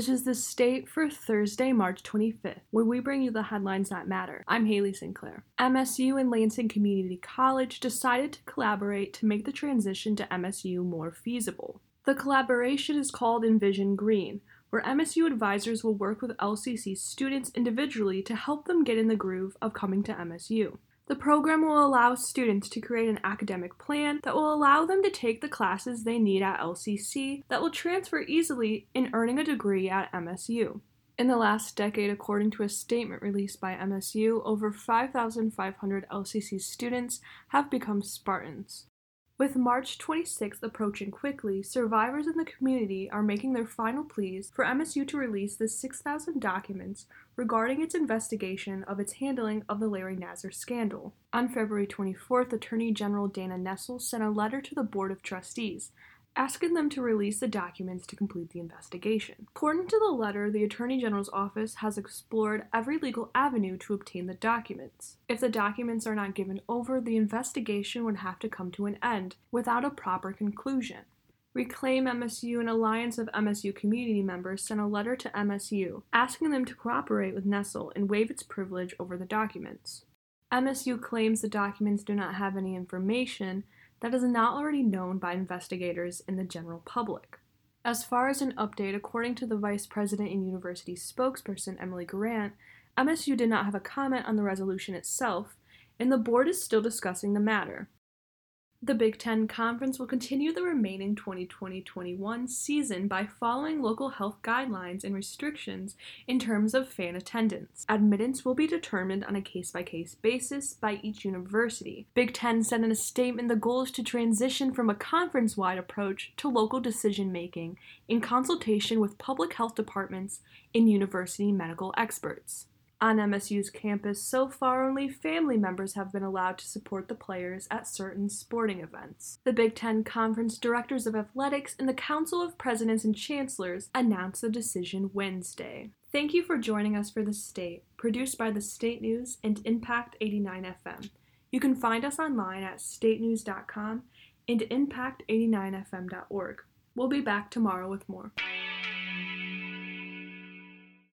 This is the state for Thursday, March 25th, where we bring you the headlines that matter. I'm Haley Sinclair. MSU and Lansing Community College decided to collaborate to make the transition to MSU more feasible. The collaboration is called Envision Green, where MSU advisors will work with LCC students individually to help them get in the groove of coming to MSU. The program will allow students to create an academic plan that will allow them to take the classes they need at LCC that will transfer easily in earning a degree at MSU. In the last decade, according to a statement released by MSU, over 5,500 LCC students have become Spartans. With March 26th approaching quickly, survivors in the community are making their final pleas for MSU to release the 6,000 documents regarding its investigation of its handling of the Larry Nassar scandal. On February 24th, Attorney General Dana Nessel sent a letter to the Board of Trustees asking them to release the documents to complete the investigation. According to the letter, the Attorney General's office has explored every legal avenue to obtain the documents. If the documents are not given over, the investigation would have to come to an end without a proper conclusion. Reclaim MSU, an alliance of MSU community members, sent a letter to MSU asking them to cooperate with Nessel and waive its privilege over the documents. MSU claims the documents do not have any information that is not already known by investigators and the general public. As far as an update, according to the Vice President and University spokesperson Emily Guerrant, MSU did not have a comment on the resolution itself, and the board is still discussing the matter. The Big Ten Conference will continue the remaining 2020 21 season by following local health guidelines and restrictions in terms of fan attendance. Admittance will be determined on a case by case basis by each university. Big Ten said in a statement the goal is to transition from a conference wide approach to local decision making in consultation with public health departments and university medical experts. On MSU's campus, so far only family members have been allowed to support the players at certain sporting events. The Big Ten Conference Directors of Athletics and the Council of Presidents and Chancellors announced the decision Wednesday. Thank you for joining us for The State, produced by The State News and Impact 89 FM. You can find us online at statenews.com and impact89fm.org. We'll be back tomorrow with more.